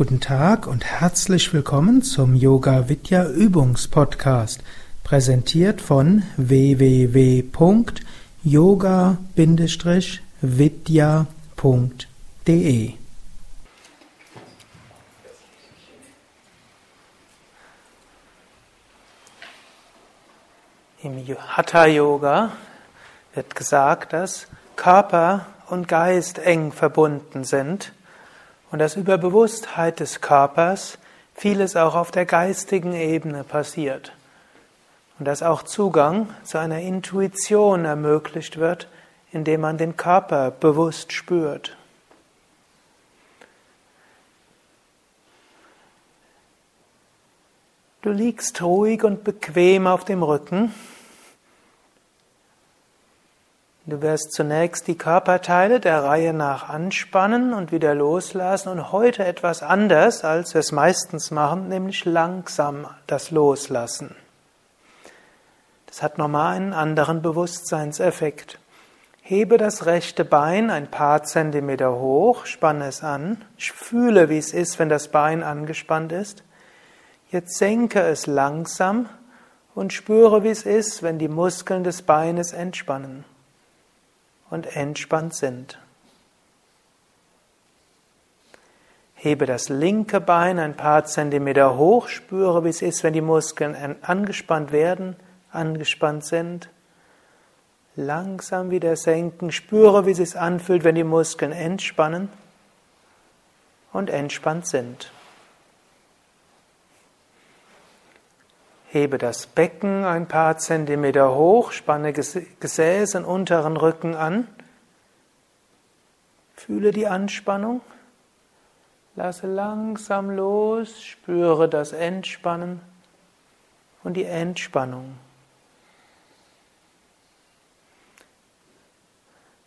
Guten Tag und herzlich willkommen zum Yoga Vidya Übungspodcast, präsentiert von www.yoga-vidya.de. Im Hatha Yoga wird gesagt, dass Körper und Geist eng verbunden sind und dass über Bewusstheit des Körpers vieles auch auf der geistigen Ebene passiert und dass auch Zugang zu einer Intuition ermöglicht wird, indem man den Körper bewusst spürt. Du liegst ruhig und bequem auf dem Rücken Du wirst zunächst die Körperteile der Reihe nach anspannen und wieder loslassen und heute etwas anders, als wir es meistens machen, nämlich langsam das Loslassen. Das hat nochmal einen anderen Bewusstseinseffekt. Hebe das rechte Bein ein paar Zentimeter hoch, spanne es an, fühle, wie es ist, wenn das Bein angespannt ist. Jetzt senke es langsam und spüre, wie es ist, wenn die Muskeln des Beines entspannen und entspannt sind. Hebe das linke Bein ein paar Zentimeter hoch, spüre, wie es ist, wenn die Muskeln angespannt werden, angespannt sind. Langsam wieder senken, spüre, wie es sich anfühlt, wenn die Muskeln entspannen und entspannt sind. Hebe das Becken ein paar Zentimeter hoch, spanne Gesäß und unteren Rücken an. Fühle die Anspannung. Lasse langsam los, spüre das Entspannen und die Entspannung.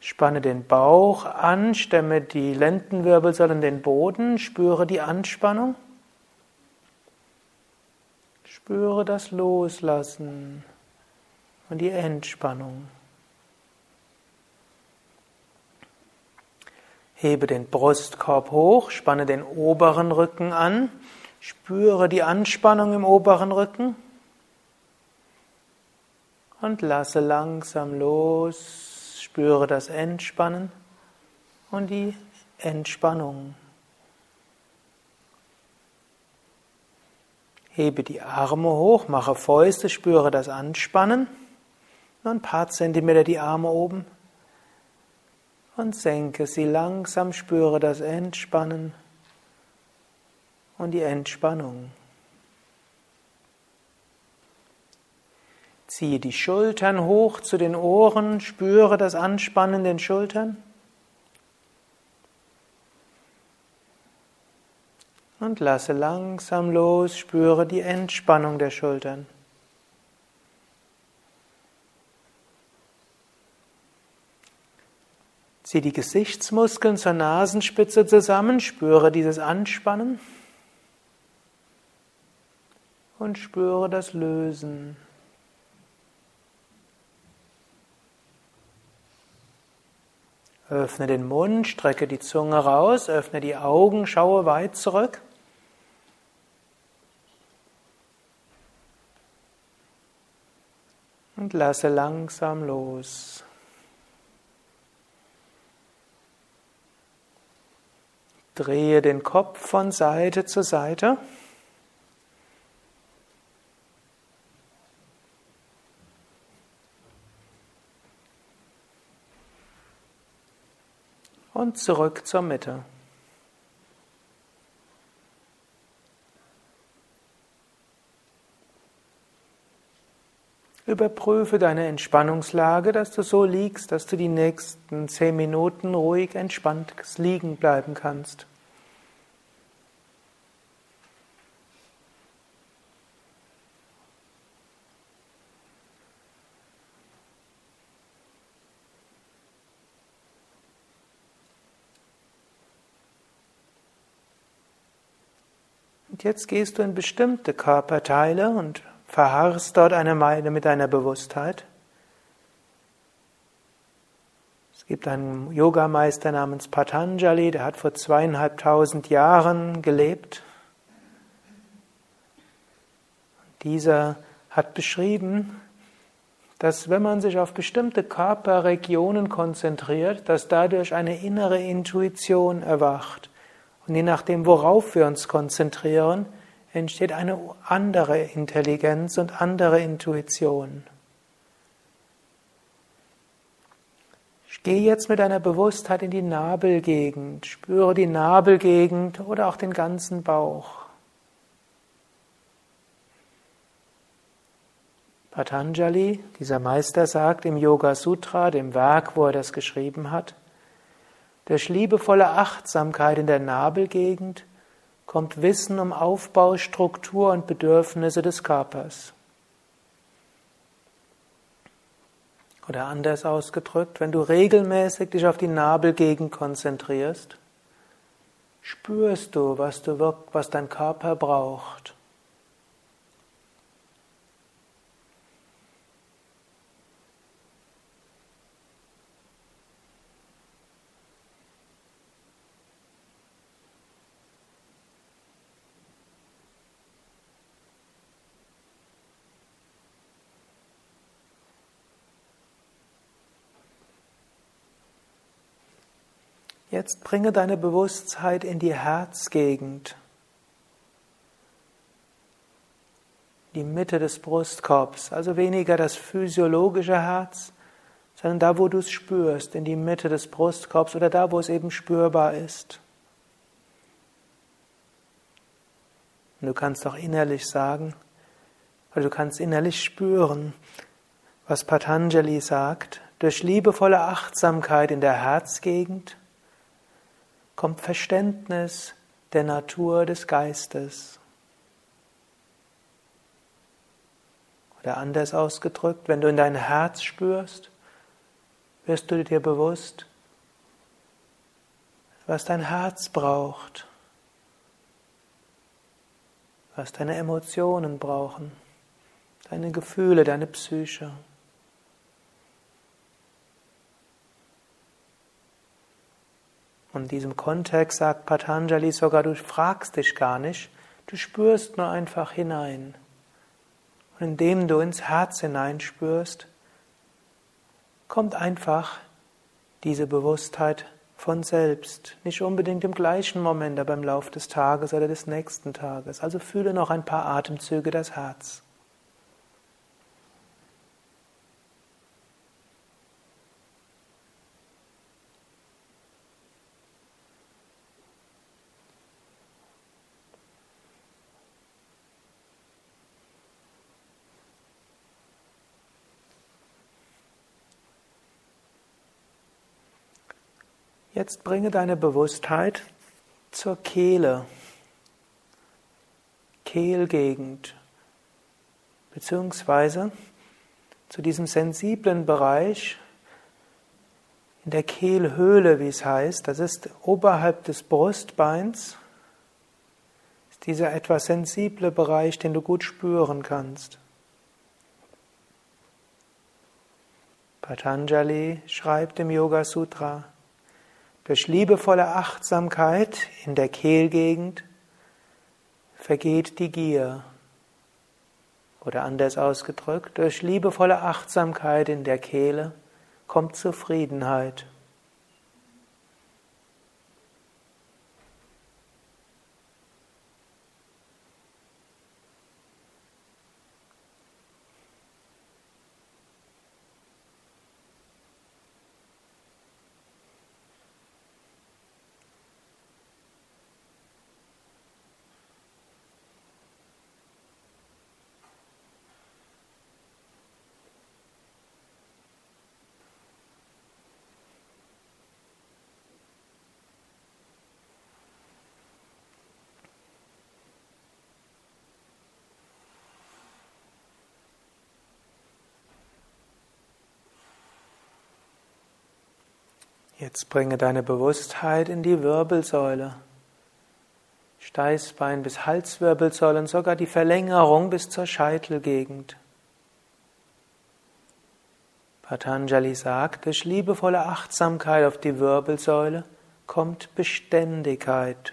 Spanne den Bauch an, stemme die Lendenwirbelsäule in den Boden, spüre die Anspannung. Spüre das Loslassen und die Entspannung. Hebe den Brustkorb hoch, spanne den oberen Rücken an, spüre die Anspannung im oberen Rücken und lasse langsam los, spüre das Entspannen und die Entspannung. Hebe die Arme hoch, mache Fäuste, spüre das Anspannen. Nur ein paar Zentimeter die Arme oben. Und senke sie langsam, spüre das Entspannen und die Entspannung. Ziehe die Schultern hoch zu den Ohren, spüre das Anspannen in den Schultern. Und lasse langsam los, spüre die Entspannung der Schultern. Zieh die Gesichtsmuskeln zur Nasenspitze zusammen, spüre dieses Anspannen und spüre das Lösen. Öffne den Mund, strecke die Zunge raus, öffne die Augen, schaue weit zurück. Und lasse langsam los. Drehe den Kopf von Seite zu Seite. Und zurück zur Mitte. Überprüfe deine Entspannungslage, dass du so liegst, dass du die nächsten zehn Minuten ruhig entspannt liegen bleiben kannst. Und jetzt gehst du in bestimmte Körperteile und verharrst dort eine Meile mit deiner Bewusstheit. Es gibt einen Yogameister namens Patanjali, der hat vor zweieinhalbtausend Jahren gelebt. Dieser hat beschrieben, dass wenn man sich auf bestimmte Körperregionen konzentriert, dass dadurch eine innere Intuition erwacht. Und je nachdem, worauf wir uns konzentrieren, entsteht eine andere Intelligenz und andere Intuition. Ich gehe jetzt mit deiner Bewusstheit in die Nabelgegend, spüre die Nabelgegend oder auch den ganzen Bauch. Patanjali, dieser Meister, sagt im Yoga Sutra, dem Werk, wo er das geschrieben hat, durch liebevolle Achtsamkeit in der Nabelgegend kommt Wissen um Aufbau, Struktur und Bedürfnisse des Körpers. Oder anders ausgedrückt, wenn du regelmäßig dich auf die Nabelgegend konzentrierst, spürst du, was, du, was dein Körper braucht. Jetzt bringe deine Bewusstheit in die Herzgegend, die Mitte des Brustkorbs, also weniger das physiologische Herz, sondern da, wo du es spürst, in die Mitte des Brustkorbs oder da, wo es eben spürbar ist. Und du kannst auch innerlich sagen, oder du kannst innerlich spüren, was Patanjali sagt, durch liebevolle Achtsamkeit in der Herzgegend kommt Verständnis der Natur des Geistes. Oder anders ausgedrückt, wenn du in dein Herz spürst, wirst du dir bewusst, was dein Herz braucht, was deine Emotionen brauchen, deine Gefühle, deine Psyche. In diesem Kontext sagt Patanjali sogar, du fragst dich gar nicht, du spürst nur einfach hinein. Und indem du ins Herz hineinspürst, kommt einfach diese Bewusstheit von selbst. Nicht unbedingt im gleichen Moment, aber im Lauf des Tages oder des nächsten Tages. Also fühle noch ein paar Atemzüge das Herz. Jetzt bringe deine Bewusstheit zur Kehle, Kehlgegend, beziehungsweise zu diesem sensiblen Bereich in der Kehlhöhle, wie es heißt, das ist oberhalb des Brustbeins, ist dieser etwas sensible Bereich, den du gut spüren kannst. Patanjali schreibt im Yoga Sutra, durch liebevolle Achtsamkeit in der Kehlgegend vergeht die Gier. Oder anders ausgedrückt, durch liebevolle Achtsamkeit in der Kehle kommt Zufriedenheit. Jetzt bringe deine Bewusstheit in die Wirbelsäule. Steißbein bis Halswirbelsäule und sogar die Verlängerung bis zur Scheitelgegend. Patanjali sagt, durch liebevolle Achtsamkeit auf die Wirbelsäule kommt Beständigkeit.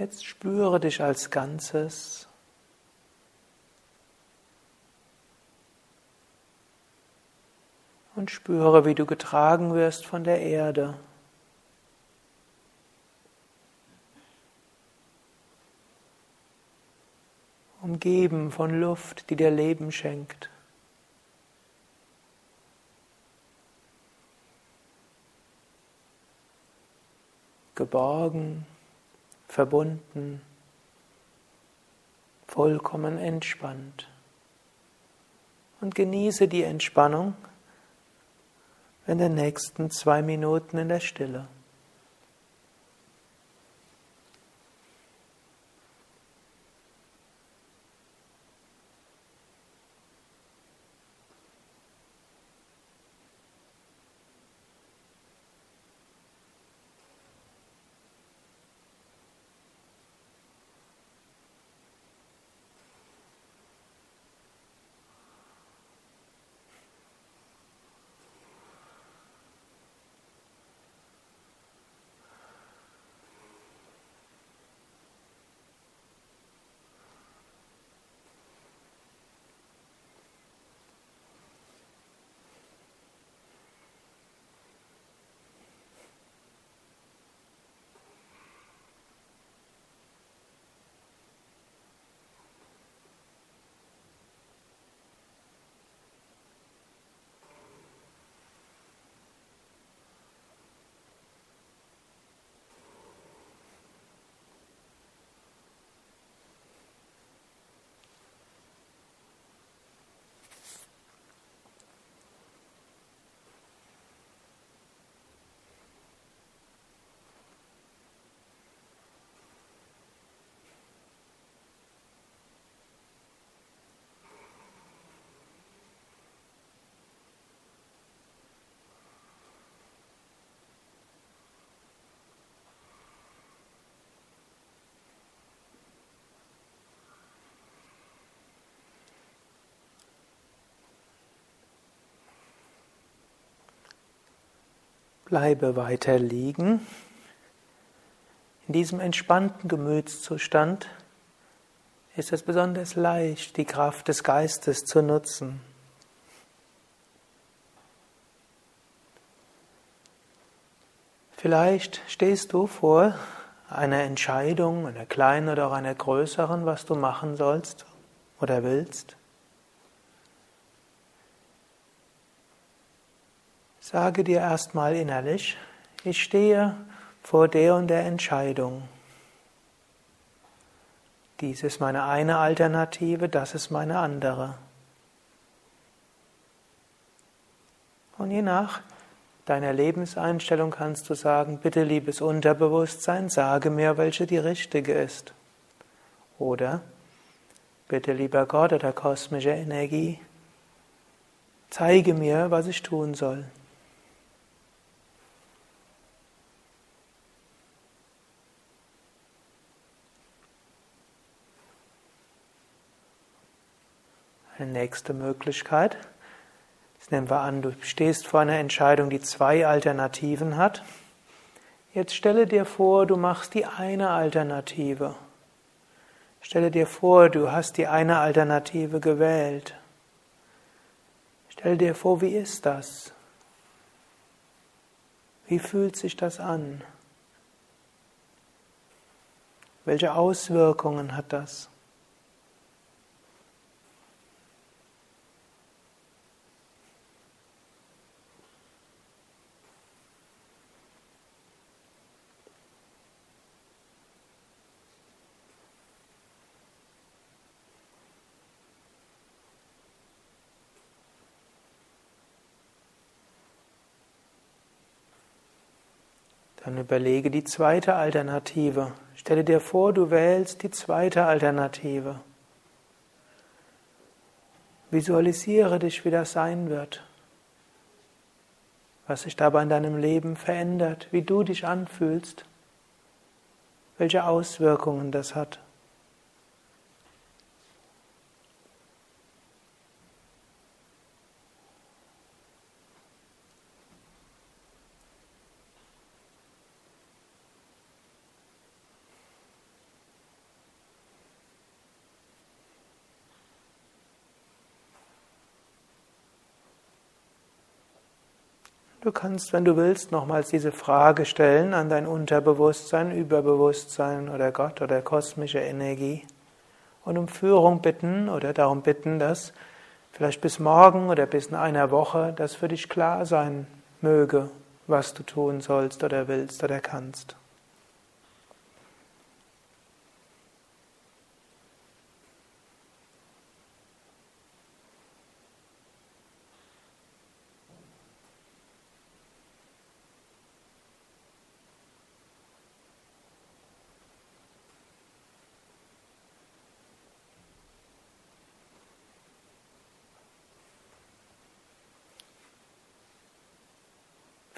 Jetzt spüre dich als Ganzes. Und spüre, wie du getragen wirst von der Erde. Umgeben von Luft, die dir Leben schenkt. Geborgen verbunden, vollkommen entspannt. Und genieße die Entspannung in den nächsten zwei Minuten in der Stille. Bleibe weiter liegen. In diesem entspannten Gemütszustand ist es besonders leicht, die Kraft des Geistes zu nutzen. Vielleicht stehst du vor einer Entscheidung, einer kleinen oder auch einer größeren, was du machen sollst oder willst. Sage dir erstmal innerlich, ich stehe vor der und der Entscheidung. Dies ist meine eine Alternative, das ist meine andere. Und je nach deiner Lebenseinstellung kannst du sagen, bitte liebes Unterbewusstsein, sage mir, welche die richtige ist. Oder bitte lieber Gott oder kosmische Energie, zeige mir, was ich tun soll. Nächste Möglichkeit. Jetzt nehmen wir an, du stehst vor einer Entscheidung, die zwei Alternativen hat. Jetzt stelle dir vor, du machst die eine Alternative. Stelle dir vor, du hast die eine Alternative gewählt. Stell dir vor, wie ist das? Wie fühlt sich das an? Welche Auswirkungen hat das? Dann überlege die zweite Alternative. Stelle dir vor, du wählst die zweite Alternative. Visualisiere dich, wie das sein wird. Was sich dabei in deinem Leben verändert, wie du dich anfühlst, welche Auswirkungen das hat. Du kannst, wenn du willst, nochmals diese Frage stellen an dein Unterbewusstsein, Überbewusstsein oder Gott oder kosmische Energie und um Führung bitten oder darum bitten, dass vielleicht bis morgen oder bis in einer Woche das für dich klar sein möge, was du tun sollst oder willst oder kannst.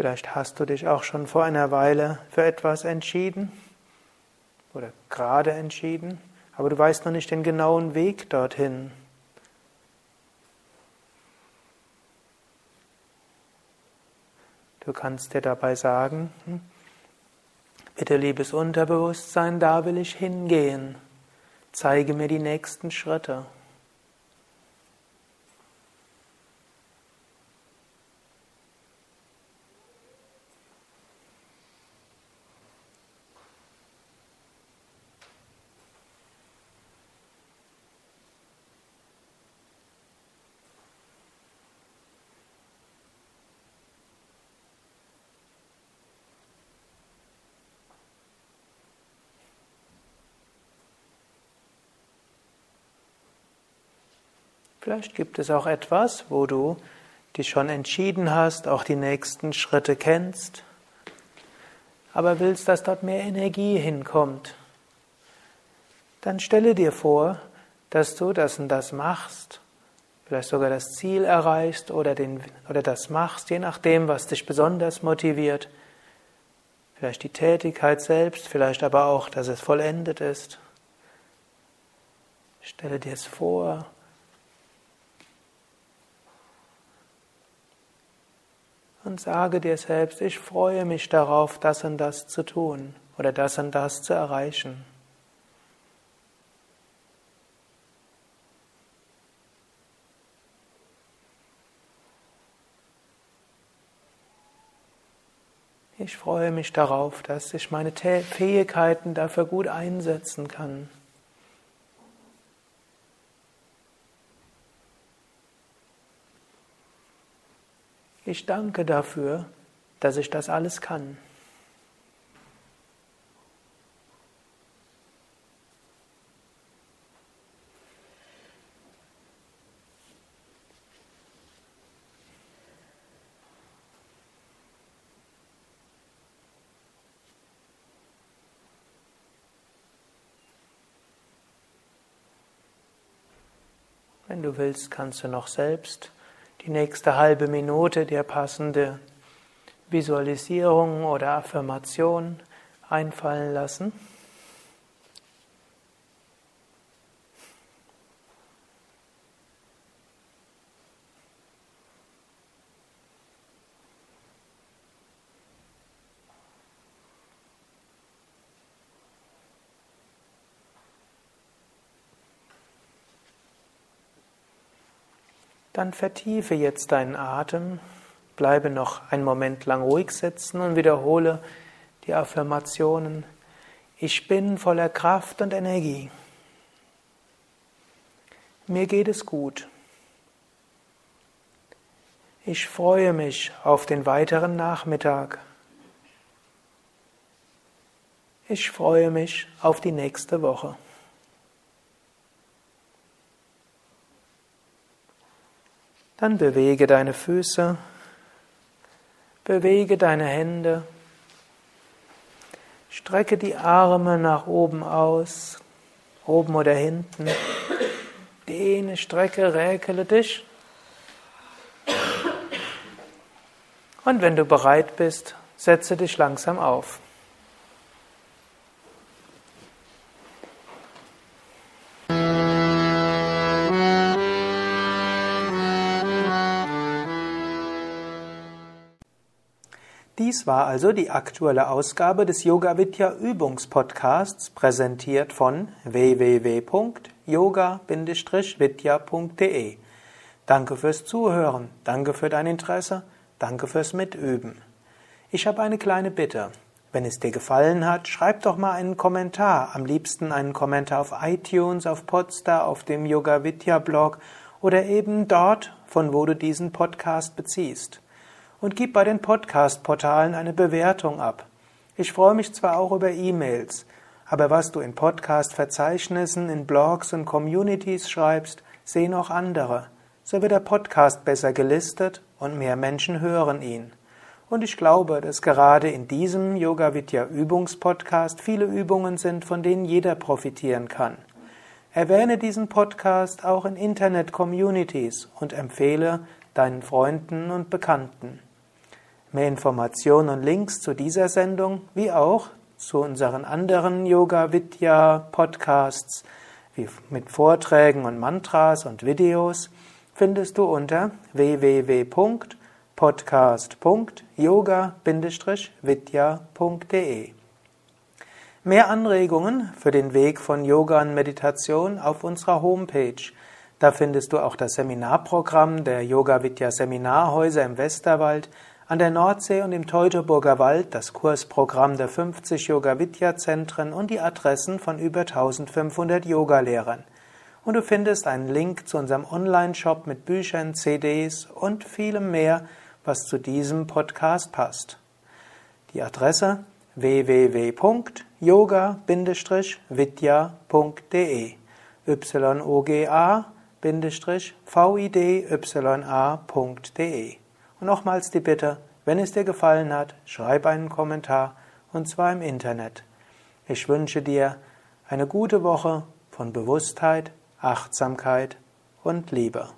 Vielleicht hast du dich auch schon vor einer Weile für etwas entschieden oder gerade entschieden, aber du weißt noch nicht den genauen Weg dorthin. Du kannst dir dabei sagen, hm, bitte liebes Unterbewusstsein, da will ich hingehen. Zeige mir die nächsten Schritte. Vielleicht gibt es auch etwas, wo du dich schon entschieden hast, auch die nächsten Schritte kennst, aber willst, dass dort mehr Energie hinkommt. Dann stelle dir vor, dass du das und das machst, vielleicht sogar das Ziel erreichst oder, den, oder das machst, je nachdem, was dich besonders motiviert. Vielleicht die Tätigkeit selbst, vielleicht aber auch, dass es vollendet ist. Stelle dir es vor. Und sage dir selbst, ich freue mich darauf, das und das zu tun oder das und das zu erreichen. Ich freue mich darauf, dass ich meine Fähigkeiten dafür gut einsetzen kann. Ich danke dafür, dass ich das alles kann. Wenn du willst, kannst du noch selbst die nächste halbe Minute dir passende Visualisierung oder Affirmation einfallen lassen. Dann vertiefe jetzt deinen Atem, bleibe noch einen Moment lang ruhig sitzen und wiederhole die Affirmationen. Ich bin voller Kraft und Energie. Mir geht es gut. Ich freue mich auf den weiteren Nachmittag. Ich freue mich auf die nächste Woche. Dann bewege deine Füße, bewege deine Hände, Strecke die Arme nach oben aus, oben oder hinten. Dehne, strecke, räkele dich. Und wenn du bereit bist, setze dich langsam auf. Dies war also die aktuelle Ausgabe des Yoga Vidya Übungspodcasts, präsentiert von www.yoga-vidya.de. Danke fürs Zuhören, danke für dein Interesse, danke fürs Mitüben. Ich habe eine kleine Bitte. Wenn es dir gefallen hat, schreib doch mal einen Kommentar, am liebsten einen Kommentar auf iTunes, auf Podstar, auf dem Yoga Vidya Blog oder eben dort, von wo du diesen Podcast beziehst und gib bei den Podcast-Portalen eine Bewertung ab. Ich freue mich zwar auch über E-Mails, aber was du in Podcast-Verzeichnissen, in Blogs und Communities schreibst, sehen auch andere. So wird der Podcast besser gelistet und mehr Menschen hören ihn. Und ich glaube, dass gerade in diesem Yoga Vidya Übungspodcast viele Übungen sind, von denen jeder profitieren kann. Erwähne diesen Podcast auch in Internet-Communities und empfehle deinen Freunden und Bekannten. Mehr Informationen und Links zu dieser Sendung, wie auch zu unseren anderen Yoga Vidya Podcasts, wie mit Vorträgen und Mantras und Videos, findest du unter www.podcast.yoga-vidya.de. Mehr Anregungen für den Weg von Yoga und Meditation auf unserer Homepage. Da findest du auch das Seminarprogramm der Yoga Vidya Seminarhäuser im Westerwald an der Nordsee und im Teutoburger Wald das Kursprogramm der 50 Yoga-Vidya-Zentren und die Adressen von über 1500 Yogalehrern. Und du findest einen Link zu unserem Online-Shop mit Büchern, CDs und vielem mehr, was zu diesem Podcast passt. Die Adresse www.yoga-vidya.de yoga-vidya.de und nochmals die Bitte, wenn es dir gefallen hat, schreib einen Kommentar und zwar im Internet. Ich wünsche dir eine gute Woche von Bewusstheit, Achtsamkeit und Liebe.